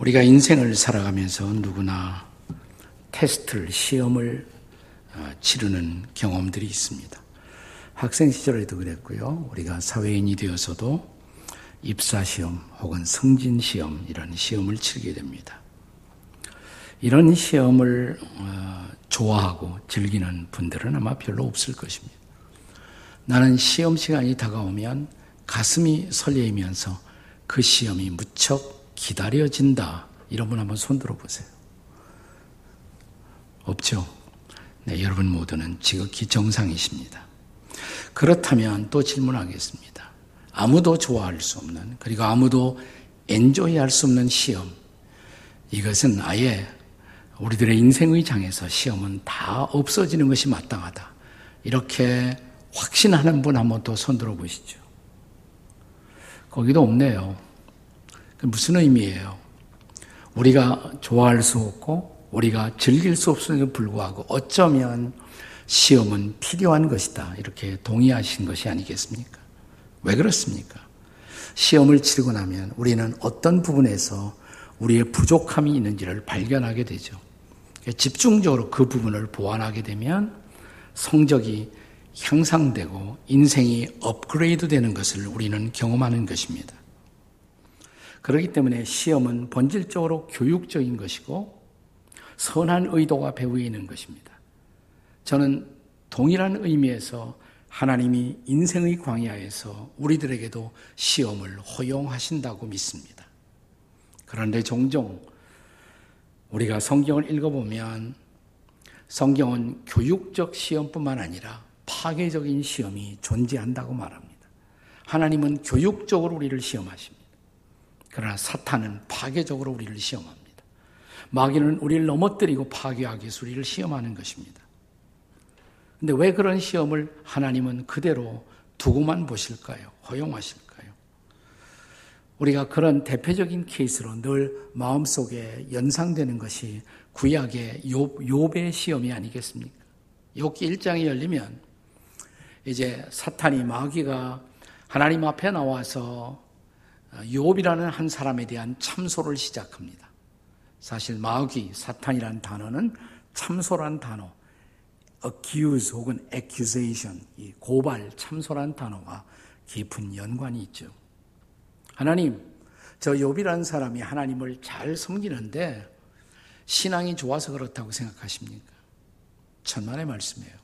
우리가 인생을 살아가면서 누구나 테스트를, 시험을 어, 치르는 경험들이 있습니다. 학생 시절에도 그랬고요. 우리가 사회인이 되어서도 입사시험 혹은 승진시험 이런 시험을 치르게 됩니다. 이런 시험을 어, 좋아하고 즐기는 분들은 아마 별로 없을 것입니다. 나는 시험 시간이 다가오면 가슴이 설레이면서 그 시험이 무척 기다려진다. 이런 분 한번 손 들어보세요. 없죠? 네, 여러분 모두는 지극히 정상이십니다. 그렇다면 또 질문하겠습니다. 아무도 좋아할 수 없는, 그리고 아무도 엔조이 할 수 없는 시험. 이것은 아예 우리들의 인생의 장에서 시험은 다 없어지는 것이 마땅하다. 이렇게 확신하는 분 한번 또 손 들어 보시죠. 거기도 없네요. 무슨 의미예요? 우리가 좋아할 수 없고 우리가 즐길 수 없음에도 불구하고 어쩌면 시험은 필요한 것이다. 이렇게 동의하신 것이 아니겠습니까? 왜 그렇습니까? 시험을 치르고 나면 우리는 어떤 부분에서 우리의 부족함이 있는지를 발견하게 되죠. 집중적으로 그 부분을 보완하게 되면 성적이 향상되고 인생이 업그레이드 되는 것을 우리는 경험하는 것입니다. 그렇기 때문에 시험은 본질적으로 교육적인 것이고 선한 의도가 배후에 있는 것입니다. 저는 동일한 의미에서 하나님이 인생의 광야에서 우리들에게도 시험을 허용하신다고 믿습니다. 그런데 종종 우리가 성경을 읽어보면 성경은 교육적 시험뿐만 아니라 파괴적인 시험이 존재한다고 말합니다. 하나님은 교육적으로 우리를 시험하십니다. 그러나 사탄은 파괴적으로 우리를 시험합니다. 마귀는 우리를 넘어뜨리고 파괴하기 위해서 우리를 시험하는 것입니다. 근데 왜 그런 시험을 하나님은 그대로 두고만 보실까요? 허용하실까요? 우리가 그런 대표적인 케이스로 늘 마음속에 연상되는 것이 구약의 욥의 시험이 아니겠습니까? 욥기 1장이 열리면 이제 사탄이 마귀가 하나님 앞에 나와서 욥이라는 한 사람에 대한 참소를 시작합니다. 사실 마귀, 사탄이라는 단어는 참소란 단어, accuse 혹은 accusation, 이 고발, 참소란 단어가 깊은 연관이 있죠. 하나님, 저 욥이라는 사람이 하나님을 잘 섬기는데 신앙이 좋아서 그렇다고 생각하십니까? 천만의 말씀이에요.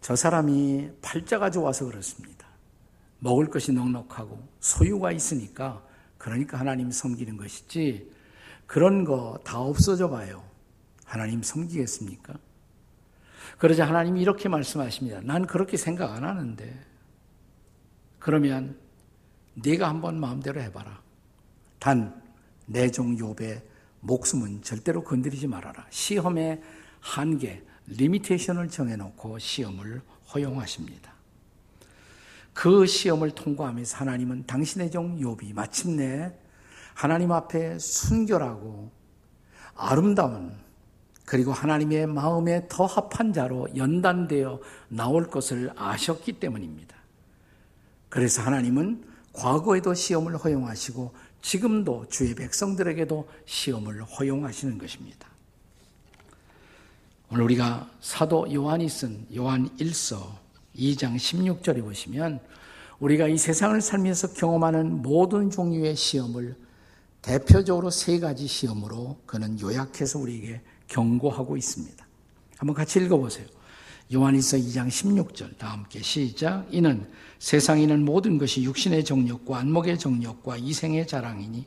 저 사람이 팔자가 좋아서 그렇습니다. 먹을 것이 넉넉하고 소유가 있으니까 그러니까 하나님 섬기는 것이지 그런 거 다 없어져 봐요. 하나님 섬기겠습니까? 그러자 하나님이 이렇게 말씀하십니다. 난 그렇게 생각 안 하는데. 그러면 네가 한번 마음대로 해봐라. 단 내 종 욥의 목숨은 절대로 건드리지 말아라. 시험의 한계, 리미테이션을 정해놓고 시험을 허용하십니다. 그 시험을 통과하면서 하나님은 당신의 종 욥이 마침내 하나님 앞에 순결하고 아름다운 그리고 하나님의 마음에 더 합한 자로 연단되어 나올 것을 아셨기 때문입니다. 그래서 하나님은 과거에도 시험을 허용하시고 지금도 주의 백성들에게도 시험을 허용하시는 것입니다. 오늘 우리가 사도 요한이 쓴 요한 1서 2장 16절에 보시면 우리가 이 세상을 살면서 경험하는 모든 종류의 시험을 대표적으로 세 가지 시험으로 그는 요약해서 우리에게 경고하고 있습니다. 한번 같이 읽어보세요. 요한일서 2장 16절 다 함께 시작 이는 세상에는 모든 것이 육신의 정욕과 안목의 정욕과 이생의 자랑이니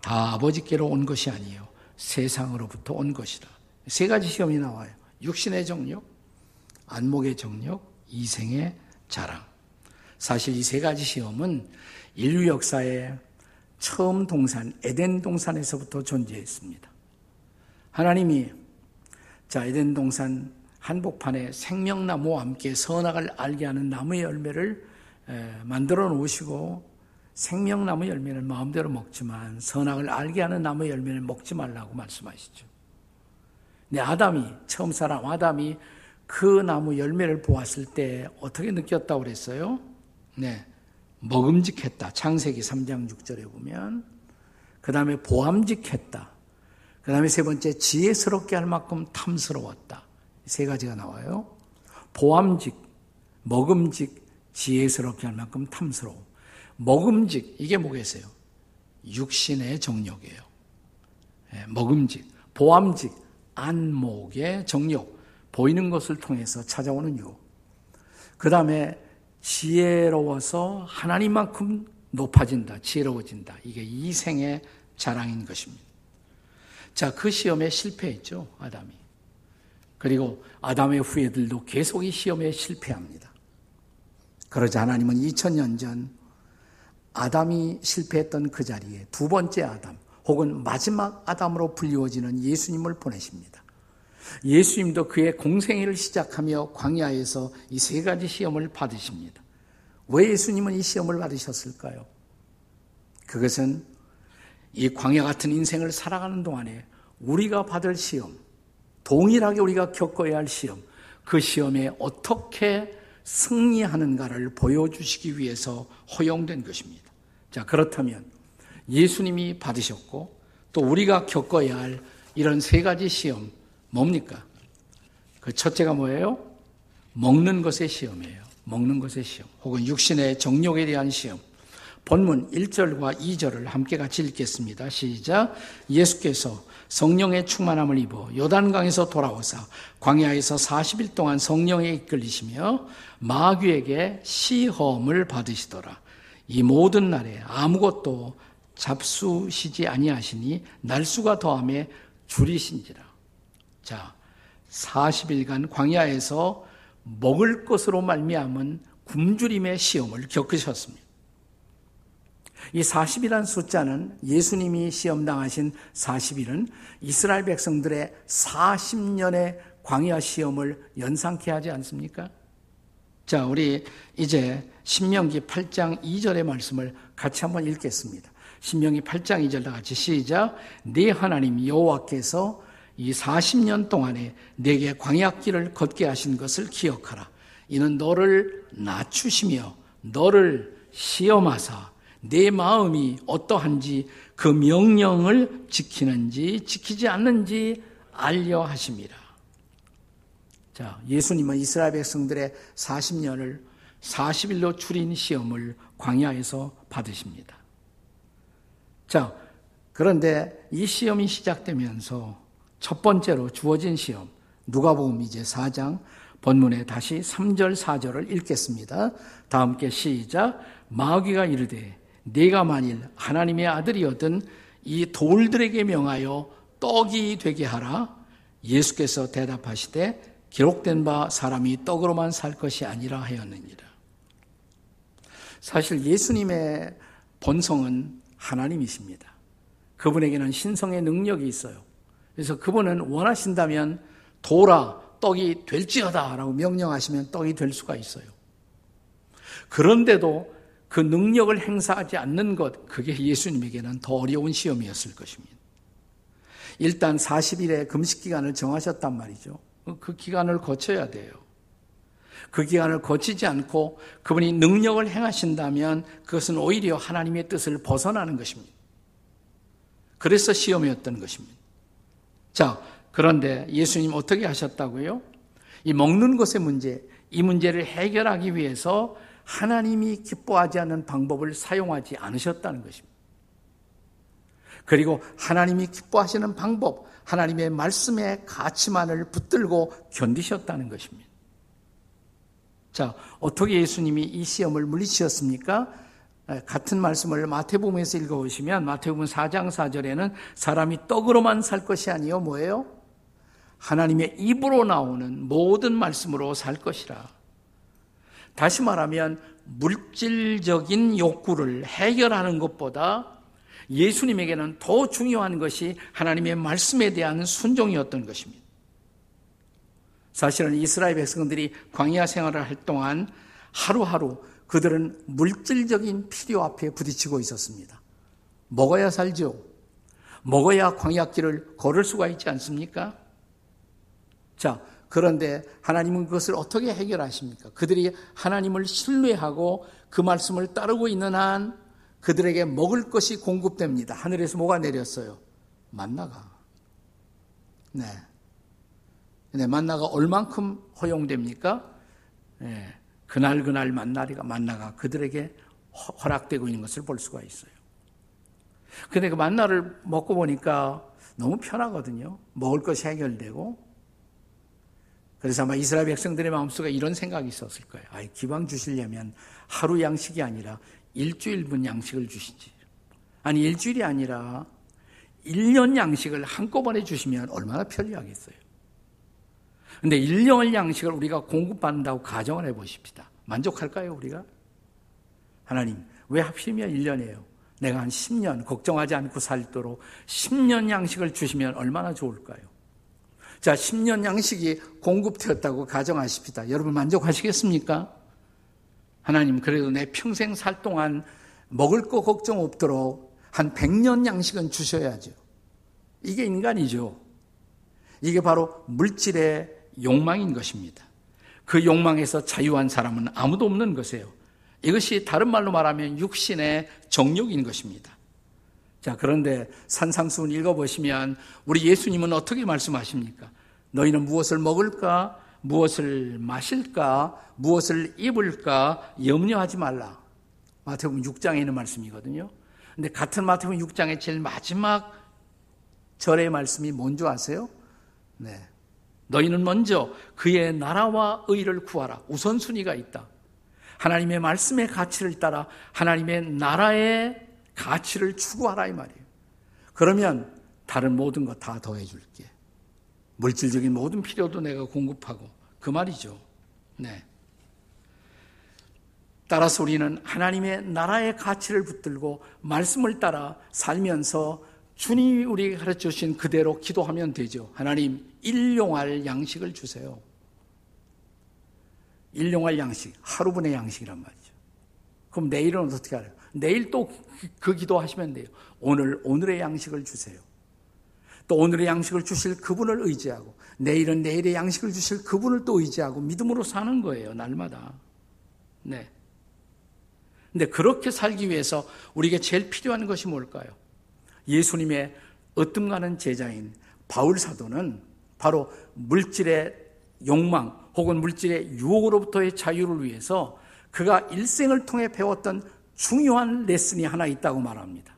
다 아버지께로 온 것이 아니요 세상으로부터 온 것이다. 세 가지 시험이 나와요. 육신의 정욕, 안목의 정욕, 이생의 자랑. 사실 이 세 가지 시험은 인류 역사의 처음 동산, 에덴 동산에서부터 존재했습니다. 하나님이 자, 에덴 동산 한복판에 생명나무와 함께 선악을 알게 하는 나무의 열매를 만들어 놓으시고 생명나무 열매는 마음대로 먹지만 선악을 알게 하는 나무의 열매는 먹지 말라고 말씀하시죠. 네, 아담이 처음 사람 아담이 그 나무 열매를 보았을 때 어떻게 느꼈다고 그랬어요? 네. 먹음직했다. 창세기 3장 6절에 보면 그 다음에 보암직했다. 그 다음에 세 번째 지혜스럽게 할 만큼 탐스러웠다. 세 가지가 나와요. 보암직, 먹음직, 지혜스럽게 할 만큼 탐스러워. 먹음직, 이게 뭐겠어요? 육신의 정욕이에요. 예, 먹음직, 보암직, 안목의 정욕, 보이는 것을 통해서 찾아오는 유. 그 다음에 지혜로워서 하나님만큼 높아진다, 지혜로워진다. 이게 이 생의 자랑인 것입니다. 자, 그 시험에 실패했죠, 아담이. 그리고 아담의 후예들도 계속 이 시험에 실패합니다. 그러자 하나님은 2000년 전 아담이 실패했던 그 자리에 두 번째 아담, 혹은 마지막 아담으로 불리워지는 예수님을 보내십니다. 예수님도 그의 공생애를 시작하며 광야에서 이 세 가지 시험을 받으십니다. 왜 예수님은 이 시험을 받으셨을까요? 그것은 이 광야 같은 인생을 살아가는 동안에 우리가 받을 시험, 동일하게 우리가 겪어야 할 시험, 그 시험에 어떻게 승리하는가를 보여주시기 위해서 허용된 것입니다. 자, 그렇다면 예수님이 받으셨고 또 우리가 겪어야 할 이런 세 가지 시험 뭡니까? 그 첫째가 뭐예요? 먹는 것의 시험이에요. 먹는 것의 시험. 혹은 육신의 정욕에 대한 시험. 본문 1절과 2절을 함께 같이 읽겠습니다. 시작. 예수께서 성령의 충만함을 입어 요단강에서 돌아오사 광야에서 40일 동안 성령에 이끌리시며 마귀에게 시험을 받으시더라. 이 모든 날에 아무것도 잡수시지 아니하시니 날수가 더함에 줄이신지라. 자, 40일간 광야에서 먹을 것으로 말미암은 굶주림의 시험을 겪으셨습니다. 이 40이란 숫자는 예수님이 시험당하신 40일은 이스라엘 백성들의 40년의 광야 시험을 연상케 하지 않습니까? 자, 우리 이제 신명기 8장 2절의 말씀을 같이 한번 읽겠습니다. 신명기 8장 2절 다 같이 시작. 네 하나님 여호와께서 이 40년 동안에 내게 광약길을 걷게 하신 것을 기억하라. 이는 너를 낮추시며 너를 시험하사 내 마음이 어떠한지 그 명령을 지키는지 지키지 않는지 알려 하심이라. 자, 예수님은 이스라엘 백성들의 40년을 40일로 줄인 시험을 광야에서 받으십니다. 자, 그런데 이 시험이 시작되면서 첫 번째로 주어진 시험, 누가복음 이제 4장 본문에 다시 3절 4절을 읽겠습니다. 다 함께 시작. 마귀가 이르되 내가 만일 하나님의 아들이었던 이 돌들에게 명하여 떡이 되게 하라. 예수께서 대답하시되 기록된 바 사람이 떡으로만 살 것이 아니라 하였느니라. 사실 예수님의 본성은 하나님이십니다. 그분에게는 신성의 능력이 있어요. 그래서 그분은 원하신다면 도라 떡이 될지어다 라고 명령하시면 떡이 될 수가 있어요. 그런데도 그 능력을 행사하지 않는 것, 그게 예수님에게는 더 어려운 시험이었을 것입니다. 일단 40일의 금식 기간을 정하셨단 말이죠. 그 기간을 거쳐야 돼요. 그 기간을 거치지 않고 그분이 능력을 행하신다면 그것은 오히려 하나님의 뜻을 벗어나는 것입니다. 그래서 시험이었던 것입니다. 자, 그런데 예수님 어떻게 하셨다고요? 이 먹는 것의 문제, 이 문제를 해결하기 위해서 하나님이 기뻐하지 않는 방법을 사용하지 않으셨다는 것입니다. 그리고 하나님이 기뻐하시는 방법, 하나님의 말씀의 가치만을 붙들고 견디셨다는 것입니다. 자, 어떻게 예수님이 이 시험을 물리치셨습니까? 같은 말씀을 마태복음에서 읽어보시면 마태복음 4장 4절에는 사람이 떡으로만 살 것이 아니요 뭐예요? 하나님의 입으로 나오는 모든 말씀으로 살 것이라. 다시 말하면 물질적인 욕구를 해결하는 것보다 예수님에게는 더 중요한 것이 하나님의 말씀에 대한 순종이었던 것입니다. 사실은 이스라엘 백성들이 광야 생활을 할 동안 하루하루 그들은 물질적인 필요 앞에 부딪히고 있었습니다. 먹어야 살죠. 먹어야 광야길을 걸을 수가 있지 않습니까? 자, 그런데 하나님은 그것을 어떻게 해결하십니까? 그들이 하나님을 신뢰하고 그 말씀을 따르고 있는 한 그들에게 먹을 것이 공급됩니다. 하늘에서 뭐가 내렸어요? 만나가. 네. 근데 만나가 얼만큼 허용됩니까? 네. 그날 그날 만나리가 만나가 그들에게 허락되고 있는 것을 볼 수가 있어요. 근데 그 만나를 먹고 보니까 너무 편하거든요. 먹을 것이 해결되고 그래서 아마 이스라엘 백성들의 마음속에 이런 생각이 있었을 거예요. 아, 기왕 주시려면 하루 양식이 아니라 일주일분 양식을 주시지. 아니, 일주일이 아니라 1년 양식을 한꺼번에 주시면 얼마나 편리하겠어요. 근데 1년 양식을 우리가 공급받는다고 가정을 해 보십시다. 만족할까요, 우리가? 하나님, 왜 하필이면 1년이에요? 내가 한 10년 걱정하지 않고 살도록 10년 양식을 주시면 얼마나 좋을까요? 자, 10년 양식이 공급되었다고 가정하십시다. 여러분 만족하시겠습니까? 하나님, 그래도 내 평생 살 동안 먹을 거 걱정 없도록 한 100년 양식은 주셔야죠. 이게 인간이죠. 이게 바로 물질의 욕망인 것입니다. 그 욕망에서 자유한 사람은 아무도 없는 것이에요. 이것이 다른 말로 말하면 육신의 정욕인 것입니다. 자, 그런데 산상수훈 읽어보시면 우리 예수님은 어떻게 말씀하십니까? 너희는 무엇을 먹을까? 무엇을 마실까? 무엇을 입을까? 염려하지 말라. 마태복음 6장에 있는 말씀이거든요. 근데 같은 마태복음 6장의 제일 마지막 절의 말씀이 뭔지 아세요? 네. 너희는 먼저 그의 나라와 의를 구하라. 우선순위가 있다. 하나님의 말씀의 가치를 따라 하나님의 나라의 가치를 추구하라 이 말이에요. 그러면 다른 모든 거다 더해 줄게. 물질적인 모든 필요도 내가 공급하고 그 말이죠. 네. 따라서 우리는 하나님의 나라의 가치를 붙들고 말씀을 따라 살면서 주님이 우리에게 가르쳐 주신 그대로 기도하면 되죠. 하나님, 일용할 양식을 주세요. 일용할 양식, 하루분의 양식이란 말이죠. 그럼 내일은 어떻게 할까요? 내일 또 그 기도하시면 돼요. 오늘, 오늘의 양식을 주세요. 또 오늘의 양식을 주실 그분을 의지하고 내일은 내일의 양식을 주실 그분을 또 의지하고 믿음으로 사는 거예요. 날마다. 네. 근데 그렇게 살기 위해서 우리에게 제일 필요한 것이 뭘까요? 예수님의 으뜸가는 제자인 바울 사도는 바로 물질의 욕망 혹은 물질의 유혹으로부터의 자유를 위해서 그가 일생을 통해 배웠던 중요한 레슨이 하나 있다고 말합니다.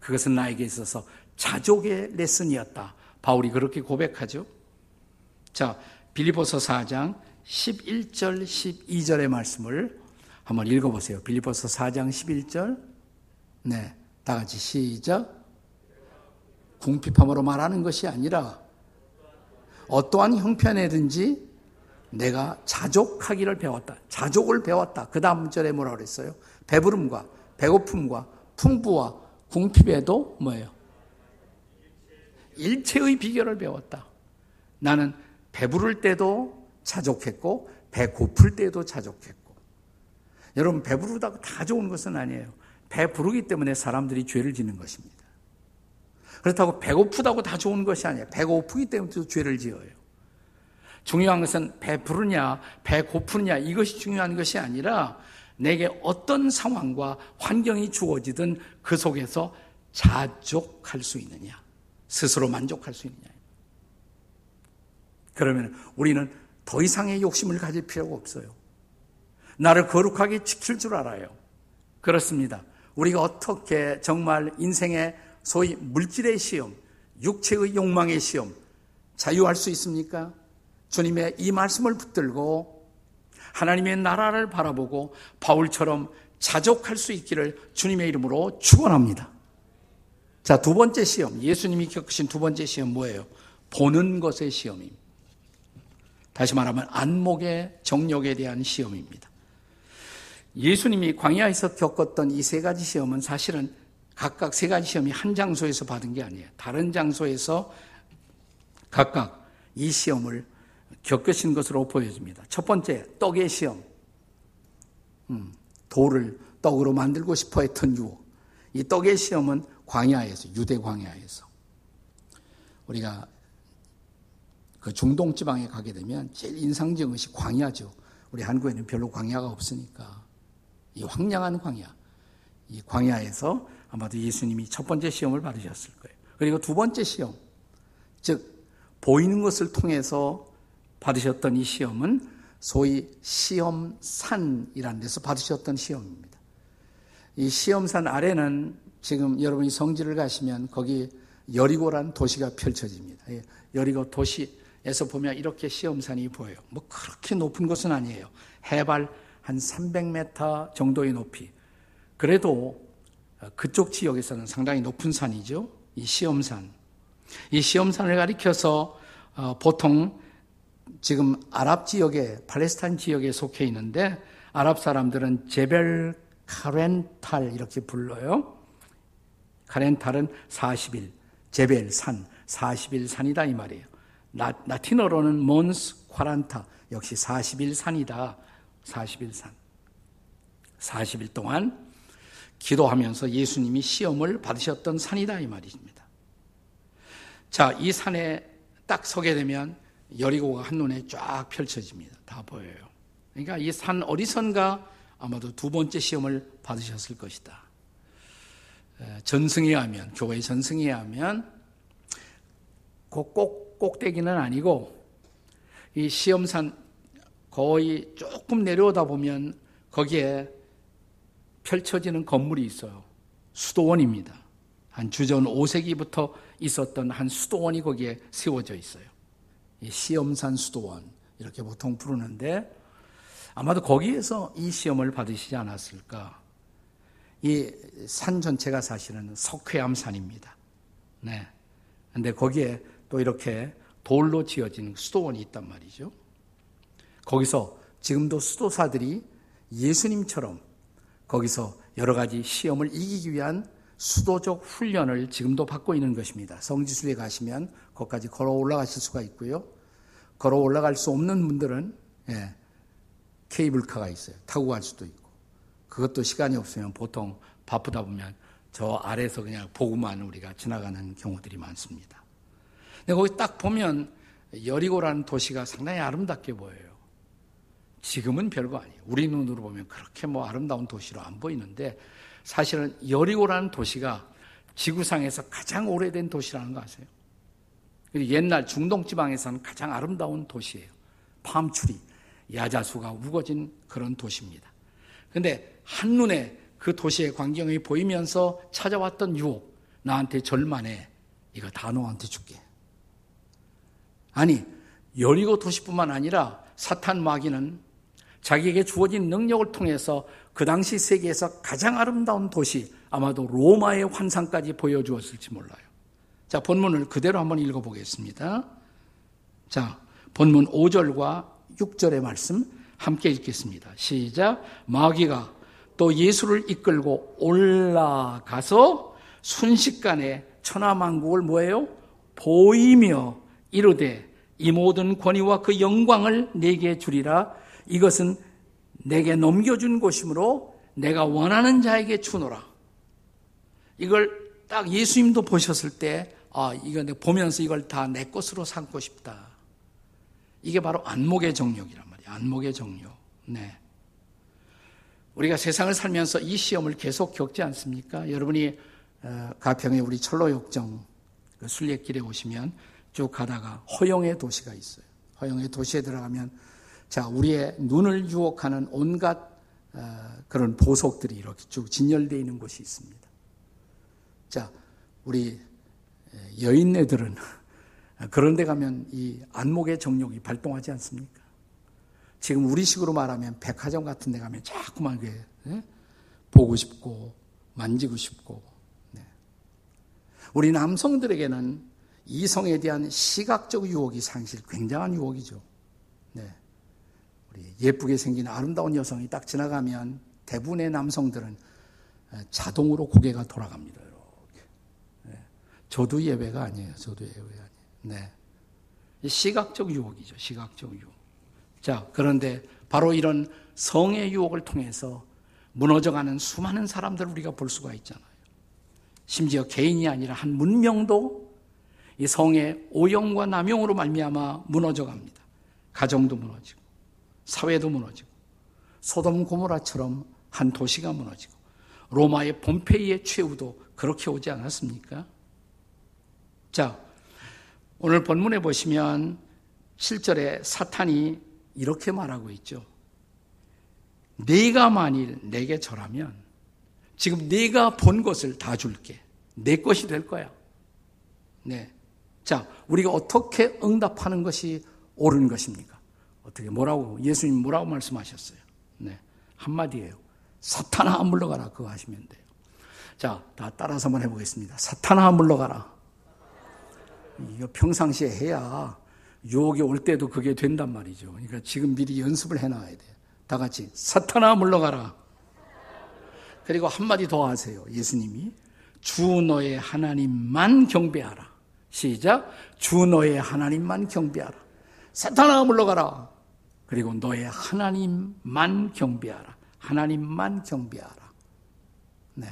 그것은 나에게 있어서 자족의 레슨이었다. 바울이 그렇게 고백하죠. 자, 빌리보서 4장 11절 12절의 말씀을 한번 읽어 보세요. 빌리보서 4장 11절. 네, 다 같이 시작. 궁핍함으로 말하는 것이 아니라 어떠한 형편에든지 내가 자족하기를 배웠다. 자족을 배웠다. 그 다음 절에 뭐라 그랬어요? 배부름과 배고픔과 풍부와 궁핍에도 뭐예요? 일체의 비결을 배웠다. 나는 배부를 때도 자족했고 배고플 때도 자족했고 여러분 배부르다고 다 좋은 것은 아니에요. 배부르기 때문에 사람들이 죄를 짓는 것입니다. 그렇다고 배고프다고 다 좋은 것이 아니에요. 배고프기 때문에 또 죄를 지어요. 중요한 것은 배부르냐, 배고프냐 이것이 중요한 것이 아니라 내게 어떤 상황과 환경이 주어지든 그 속에서 자족할 수 있느냐, 스스로 만족할 수 있느냐. 그러면 우리는 더 이상의 욕심을 가질 필요가 없어요. 나를 거룩하게 지킬 줄 알아요. 그렇습니다. 우리가 어떻게 정말 인생의 소위 물질의 시험, 육체의 욕망의 시험, 자유할 수 있습니까? 주님의 이 말씀을 붙들고 하나님의 나라를 바라보고 바울처럼 자족할 수 있기를 주님의 이름으로 축원합니다. 자, 두 번째 시험. 예수님이 겪으신 두 번째 시험 뭐예요? 보는 것의 시험입니다. 다시 말하면 안목의 정력에 대한 시험입니다. 예수님이 광야에서 겪었던 이 세 가지 시험은 사실은 각각 세 가지 시험이 한 장소에서 받은 게 아니에요. 다른 장소에서 각각 이 시험을 겪으신 것으로 보여집니다. 첫 번째, 떡의 시험. 음, 돌을 떡으로 만들고 싶어 했던 유혹. 이 떡의 시험은 광야에서, 유대 광야에서. 우리가 그 중동 지방에 가게 되면 제일 인상적인 것이 광야죠. 우리 한국에는 별로 광야가 없으니까 이 황량한 광야. 이 광야에서 아마도 예수님이 첫 번째 시험을 받으셨을 거예요. 그리고 두 번째 시험, 즉 보이는 것을 통해서 받으셨던 이 시험은 소위 시험산이라는 데서 받으셨던 시험입니다. 이 시험산 아래는 지금 여러분이 성지를 가시면 거기 여리고란 도시가 펼쳐집니다. 예, 여리고 도시에서 보면 이렇게 시험산이 보여요. 뭐 그렇게 높은 곳은 아니에요. 해발 한 300m 정도의 높이. 그래도 그쪽 지역에서는 상당히 높은 산이죠. 이 시험산. 이 시험산을 가리켜서 어, 보통 지금 아랍 지역에 팔레스타인 지역에 속해 있는데 아랍 사람들은 제벨 카렌탈 이렇게 불러요. 카렌탈은 40일, 제벨 산, 40일 산이다 이 말이에요. 라, 라틴어로는 몬스 콰란타 역시 40일 산이다. 40일 산. 40일 동안 기도하면서 예수님이 시험을 받으셨던 산이다 이 말입니다. 자, 이 산에 딱 서게 되면 여리고가 한눈에 쫙 펼쳐집니다. 다 보여요. 그러니까 이 산 어디선가 아마도 두 번째 시험을 받으셨을 것이다. 전승에 하면, 교회 전승에 하면, 꼭, 꼭대기는 아니고, 이 시험산 거의 조금 내려오다 보면 거기에 펼쳐지는 건물이 있어요. 수도원입니다. 한 주전 5세기부터 있었던 한 수도원이 거기에 세워져 있어요. 시험산 수도원 이렇게 보통 부르는데 아마도 거기에서 이 시험을 받으시지 않았을까? 이 산 전체가 사실은 석회암 산입니다. 네. 근데 거기에 또 이렇게 돌로 지어진 수도원이 있단 말이죠. 거기서 지금도 수도사들이 예수님처럼 거기서 여러 가지 시험을 이기기 위한 수도적 훈련을 지금도 받고 있는 것입니다. 성지수에 가시면 거기까지 걸어 올라가실 수가 있고요. 걸어 올라갈 수 없는 분들은 예, 케이블카가 있어요. 타고 갈 수도 있고. 그것도 시간이 없으면 보통 바쁘다 보면 저 아래에서 그냥 보고만 우리가 지나가는 경우들이 많습니다. 근데 거기 딱 보면 여리고라는 도시가 상당히 아름답게 보여요. 지금은 별거 아니에요. 우리 눈으로 보면 그렇게 뭐 아름다운 도시로 안 보이는데 사실은 여리고라는 도시가 지구상에서 가장 오래된 도시라는 거 아세요? 옛날 중동 지방에서는 가장 아름다운 도시예요. 팜추리, 야자수가 우거진 그런 도시입니다. 근데 한눈에 그 도시의 광경이 보이면서 찾아왔던 유혹, 나한테 절만해. 이거 다 너한테 줄게. 아니, 여리고 도시뿐만 아니라 사탄 마귀는 자기에게 주어진 능력을 통해서 그 당시 세계에서 가장 아름다운 도시, 아마도 로마의 환상까지 보여주었을지 몰라요. 자, 본문을 그대로 한번 읽어보겠습니다. 자, 본문 5절과 6절의 말씀 함께 읽겠습니다. 시작. 마귀가 또 예수를 이끌고 올라가서 순식간에 천하만국을 뭐예요? 보이며 이르되 이 모든 권위와 그 영광을 내게 주리라 이것은 내게 넘겨준 것이므로 내가 원하는 자에게 주노라. 이걸 딱 예수님도 보셨을 때, 아, 이거 내가 보면서 이걸 다 내 것으로 삼고 싶다. 이게 바로 안목의 정욕이란 말이에요. 안목의 정욕. 네. 우리가 세상을 살면서 이 시험을 계속 겪지 않습니까? 여러분이 어, 가평에 우리 철로욕정 그 순례길에 오시면 쭉 가다가 허영의 도시가 있어요. 허영의 도시에 들어가면 자, 우리의 눈을 유혹하는 온갖 어, 그런 보석들이 이렇게 쭉 진열되어 있는 곳이 있습니다. 자, 우리 여인네들은 그런 데 가면 이 안목의 정욕이 발동하지 않습니까? 지금 우리식으로 말하면 백화점 같은 데 가면 자꾸만 그 보고 싶고 만지고 싶고 네. 우리 남성들에게는 이성에 대한 시각적 유혹이 사실 굉장한 유혹이죠. 네. 예쁘게 생긴 아름다운 여성이 딱 지나가면 대부분의 남성들은 자동으로 고개가 돌아갑니다. 이렇게. 네. 저도 예외가 아니에요. 저도 예외 아니에요. 네. 시각적 유혹이죠. 시각적 유혹. 자, 그런데 바로 이런 성의 유혹을 통해서 무너져가는 수많은 사람들을 우리가 볼 수가 있잖아요. 심지어 개인이 아니라 한 문명도 이 성의 오용과 남용으로 말미암아 무너져갑니다. 가정도 무너지고 사회도 무너지고 소돔 고모라처럼 한 도시가 무너지고 로마의 봄페이의 최후도 그렇게 오지 않았습니까? 자, 오늘 본문에 보시면 7절에 사탄이 이렇게 말하고 있죠. 네가 만일 내게 절하면 지금 네가 본 것을 다 줄게. 내 것이 될 거야. 네. 자, 우리가 어떻게 응답하는 것이 옳은 것입니까? 어떻게 뭐라고 예수님 뭐라고 말씀하셨어요? 네. 한마디예요. 사탄아 물러가라 그거 하시면 돼요. 자, 다 따라서 한번 해 보겠습니다. 사탄아 물러가라. 이거 평상시에 해야 유혹이 올 때도 그게 된단 말이죠. 그러니까 지금 미리 연습을 해 놔야 돼요. 다 같이 사탄아 물러가라. 그리고 한마디 더 하세요. 예수님이 주 너의 하나님만 경배하라. 시작. 주 너의 하나님만 경배하라. 사탄아 물러가라. 그리고 너의 하나님만 경배하라. 하나님만 경배하라. 네.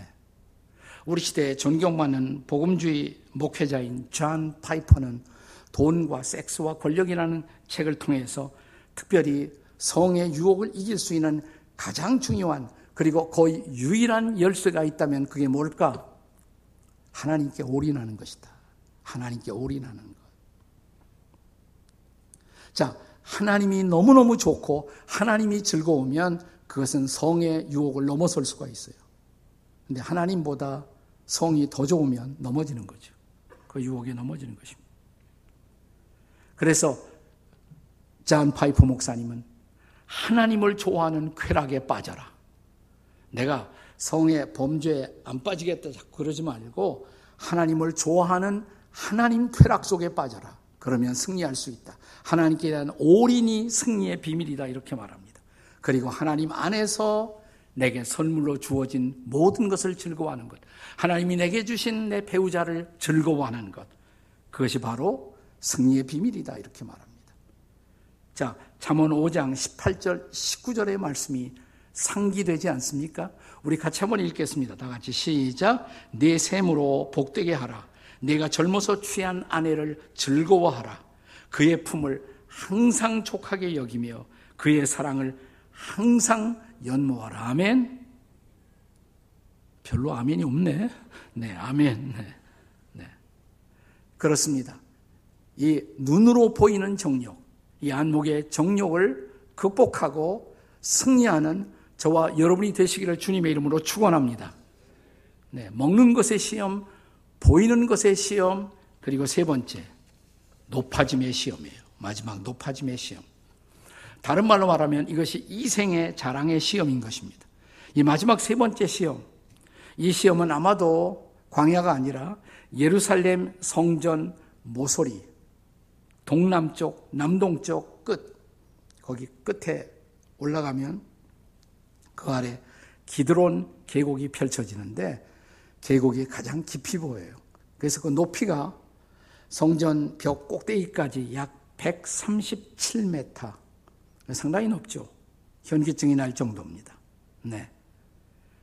우리 시대에 존경받는 복음주의 목회자인 존 파이퍼는 돈과 섹스와 권력이라는 책을 통해서 특별히 성의 유혹을 이길 수 있는 가장 중요한 그리고 거의 유일한 열쇠가 있다면 그게 뭘까? 하나님께 올인하는 것이다. 하나님께 올인하는 것. 자, 하나님이 너무너무 좋고 하나님이 즐거우면 그것은 성의 유혹을 넘어설 수가 있어요. 근데 하나님보다 성이 더 좋으면 넘어지는 거죠. 그 유혹에 넘어지는 것입니다. 그래서 잔 파이프 목사님은 하나님을 좋아하는 쾌락에 빠져라. 내가 성의 범죄에 안 빠지겠다 그러지 말고 하나님을 좋아하는 하나님 쾌락 속에 빠져라. 그러면 승리할 수 있다. 하나님께 대한 올인이 승리의 비밀이다. 이렇게 말합니다. 그리고 하나님 안에서 내게 선물로 주어진 모든 것을 즐거워하는 것. 하나님이 내게 주신 내 배우자를 즐거워하는 것. 그것이 바로 승리의 비밀이다. 이렇게 말합니다. 자, 잠언 5장 18절, 19절의 말씀이 상기되지 않습니까? 우리 같이 한번 읽겠습니다. 다 같이 시작. 내 샘으로 복되게 하라. 내가 젊어서 취한 아내를 즐거워하라. 그의 품을 항상 촉하게 여기며 그의 사랑을 항상 연모하라. 아멘. 별로 아멘이 없네. 네, 아멘. 네, 네. 그렇습니다. 이 눈으로 보이는 정욕, 이 안목의 정욕을 극복하고 승리하는 저와 여러분이 되시기를 주님의 이름으로 축원합니다. 네, 먹는 것의 시험, 보이는 것의 시험, 그리고 세 번째 높아짐의 시험이에요. 마지막 높아짐의 시험. 다른 말로 말하면 이것이 이생의 자랑의 시험인 것입니다. 이 마지막 세 번째 시험, 이 시험은 아마도 광야가 아니라 예루살렘 성전 모서리, 동남쪽, 남동쪽 끝, 거기 끝에 올라가면 그 아래 기드론 계곡이 펼쳐지는데 계곡이 가장 깊이 보여요. 그래서 그 높이가 성전 벽 꼭대기까지 약 137m. 상당히 높죠. 현기증이 날 정도입니다. 네.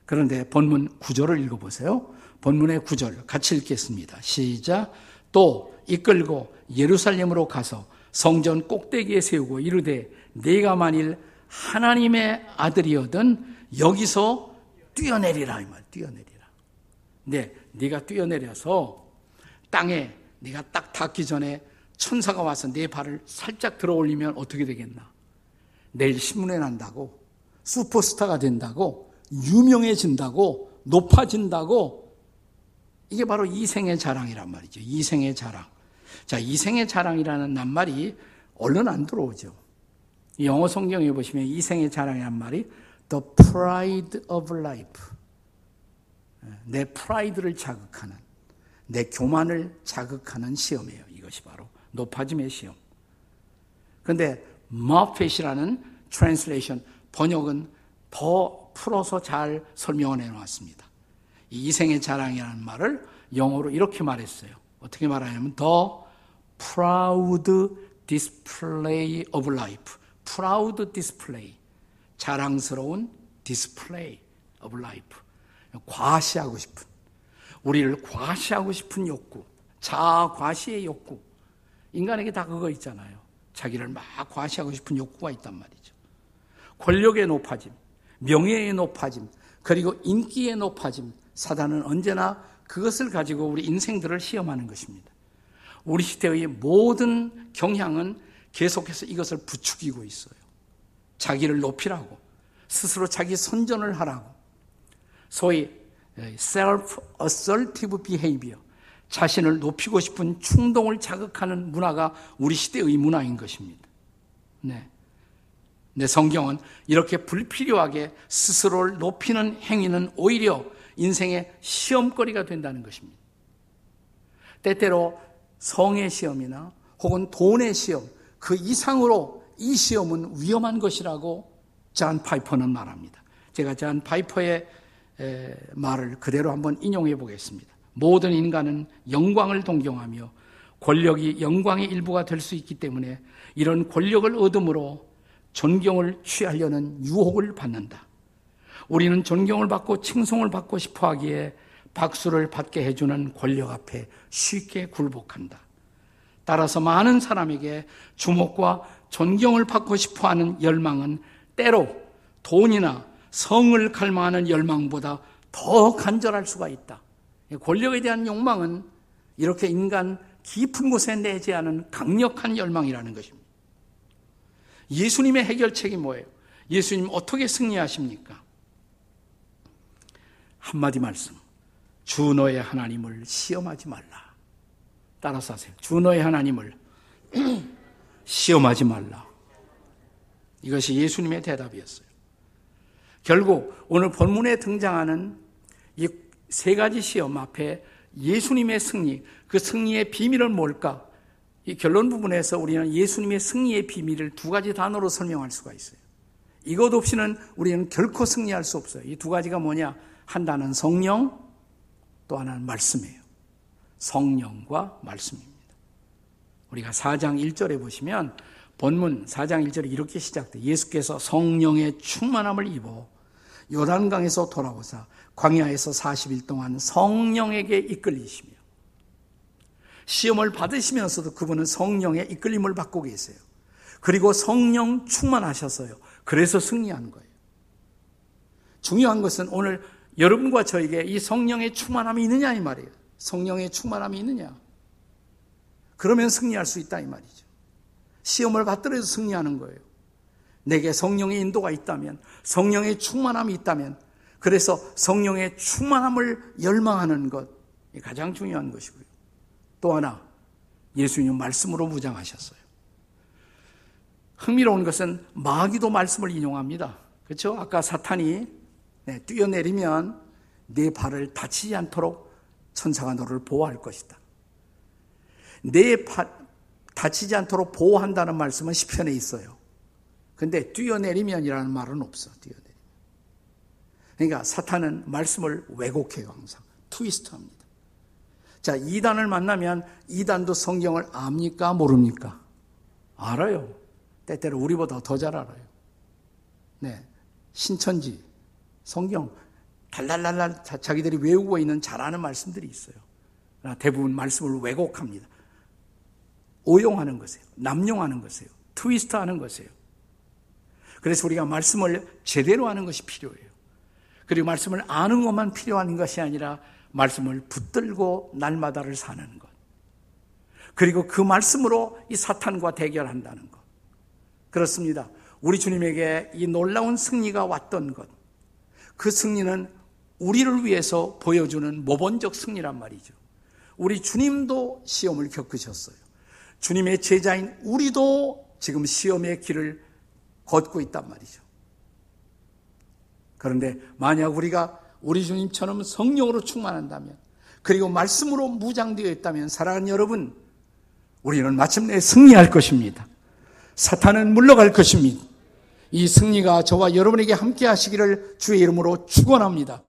그런데 본문 구절을 읽어보세요. 본문의 구절 같이 읽겠습니다. 시작. 또 이끌고 예루살렘으로 가서 성전 꼭대기에 세우고 이르되 네가 만일 하나님의 아들이거든 여기서 뛰어내리라 이 말. 뛰어내리라. 네, 네가 뛰어내려서 땅에 네가 딱 닿기 전에 천사가 와서 네 발을 살짝 들어 올리면 어떻게 되겠나? 내일 신문에 난다고, 슈퍼스타가 된다고, 유명해진다고, 높아진다고, 이게 바로 이생의 자랑이란 말이죠. 이생의 자랑. 자, 이생의 자랑이라는 낱말이 얼른 안 들어오죠. 영어 성경에 보시면 이생의 자랑이란 말이 the pride of life. 내 프라이드를 자극하는, 내 교만을 자극하는 시험이에요. 이것이 바로 높아짐의 시험. 그런데 모팻이라는 translation 번역은 더 풀어서 잘 설명을 해놓았습니다. 이생의 자랑이라는 말을 영어로 이렇게 말했어요. 어떻게 말하냐면 the proud display of life. proud display. 자랑스러운 display of life. 과시하고 싶은 우리를 과시하고 싶은 욕구, 자아 과시의 욕구. 인간에게 다 그거 있잖아요. 자기를 막 과시하고 싶은 욕구가 있단 말이죠. 권력의 높아짐, 명예의 높아짐, 그리고 인기의 높아짐. 사단은 언제나 그것을 가지고 우리 인생들을 시험하는 것입니다. 우리 시대의 모든 경향은 계속해서 이것을 부추기고 있어요. 자기를 높이라고, 스스로 자기 선전을 하라고, 소위 self-assertive behavior, 자신을 높이고 싶은 충동을 자극하는 문화가 우리 시대의 문화인 것입니다. 네. 내 성경은 이렇게 불필요하게 스스로를 높이는 행위는 오히려 인생의 시험거리가 된다는 것입니다. 때때로 성의 시험이나 혹은 돈의 시험, 그 이상으로 이 시험은 위험한 것이라고 잔 파이퍼는 말합니다. 제가 잔 파이퍼의 말을 그대로 한번 인용해 보겠습니다. 모든 인간은 영광을 동경하며 권력이 영광의 일부가 될 수 있기 때문에 이런 권력을 얻음으로 존경을 취하려는 유혹을 받는다. 우리는 존경을 받고 칭송을 받고 싶어 하기에 박수를 받게 해주는 권력 앞에 쉽게 굴복한다. 따라서 많은 사람에게 주목과 존경을 받고 싶어 하는 열망은 때로 돈이나 성을 갈망하는 열망보다 더 간절할 수가 있다. 권력에 대한 욕망은 이렇게 인간 깊은 곳에 내재하는 강력한 열망이라는 것입니다. 예수님의 해결책이 뭐예요? 예수님 어떻게 승리하십니까? 한마디 말씀. 주 너의 하나님을 시험하지 말라. 따라서 하세요. 주 너의 하나님을 시험하지 말라. 이것이 예수님의 대답이었어요. 결국 오늘 본문에 등장하는 이 세 가지 시험 앞에 예수님의 승리, 그 승리의 비밀은 뭘까? 이 결론 부분에서 우리는 예수님의 승리의 비밀을 두 가지 단어로 설명할 수가 있어요. 이것 없이는 우리는 결코 승리할 수 없어요. 이 두 가지가 뭐냐? 한다는 성령, 또 하나는 말씀이에요. 성령과 말씀입니다. 우리가 4장 1절에 보시면 본문 4장 1절에 이렇게 시작돼 예수께서 성령의 충만함을 입어 요단강에서 돌아오사 광야에서 40일 동안 성령에게 이끌리시며 시험을 받으시면서도 그분은 성령의 이끌림을 받고 계세요. 그리고 성령 충만하셨어요. 그래서 승리하는 거예요. 중요한 것은 오늘 여러분과 저에게 이 성령의 충만함이 있느냐 이 말이에요. 성령의 충만함이 있느냐. 그러면 승리할 수 있다 이 말이죠. 시험을 받더라도 승리하는 거예요. 내게 성령의 인도가 있다면, 성령의 충만함이 있다면, 그래서 성령의 충만함을 열망하는 것, 가장 중요한 것이고요. 또 하나, 예수님 말씀으로 무장하셨어요. 흥미로운 것은 마귀도 말씀을 인용합니다. 그렇죠? 아까 사탄이 네, 뛰어내리면 내 발을 다치지 않도록 천사가 너를 보호할 것이다. 내 발, 다치지 않도록 보호한다는 말씀은 시편에 있어요. 근데 뛰어내리면이라는 말은 없어. 뛰어내리면. 그러니까 사탄은 말씀을 왜곡해요, 항상. 트위스트 합니다. 자, 이단을 만나면 이단도 성경을 압니까? 모릅니까? 알아요. 때때로 우리보다 더 잘 알아요. 네. 신천지, 성경, 달랄랄랄 자기들이 외우고 있는 잘 아는 말씀들이 있어요. 대부분 말씀을 왜곡합니다. 오용하는 것이에요. 남용하는 것이에요. 트위스트 하는 것이에요. 그래서 우리가 말씀을 제대로 하는 것이 필요해요. 그리고 말씀을 아는 것만 필요한 것이 아니라 말씀을 붙들고 날마다를 사는 것. 그리고 그 말씀으로 이 사탄과 대결한다는 것. 그렇습니다. 우리 주님에게 이 놀라운 승리가 왔던 것. 그 승리는 우리를 위해서 보여주는 모범적 승리란 말이죠. 우리 주님도 시험을 겪으셨어요. 주님의 제자인 우리도 지금 시험의 길을 걷고 있단 말이죠. 그런데 만약 우리가 우리 주님처럼 성령으로 충만한다면 그리고 말씀으로 무장되어 있다면 사랑하는 여러분 우리는 마침내 승리할 것입니다. 사탄은 물러갈 것입니다. 이 승리가 저와 여러분에게 함께 하시기를 주의 이름으로 축원합니다.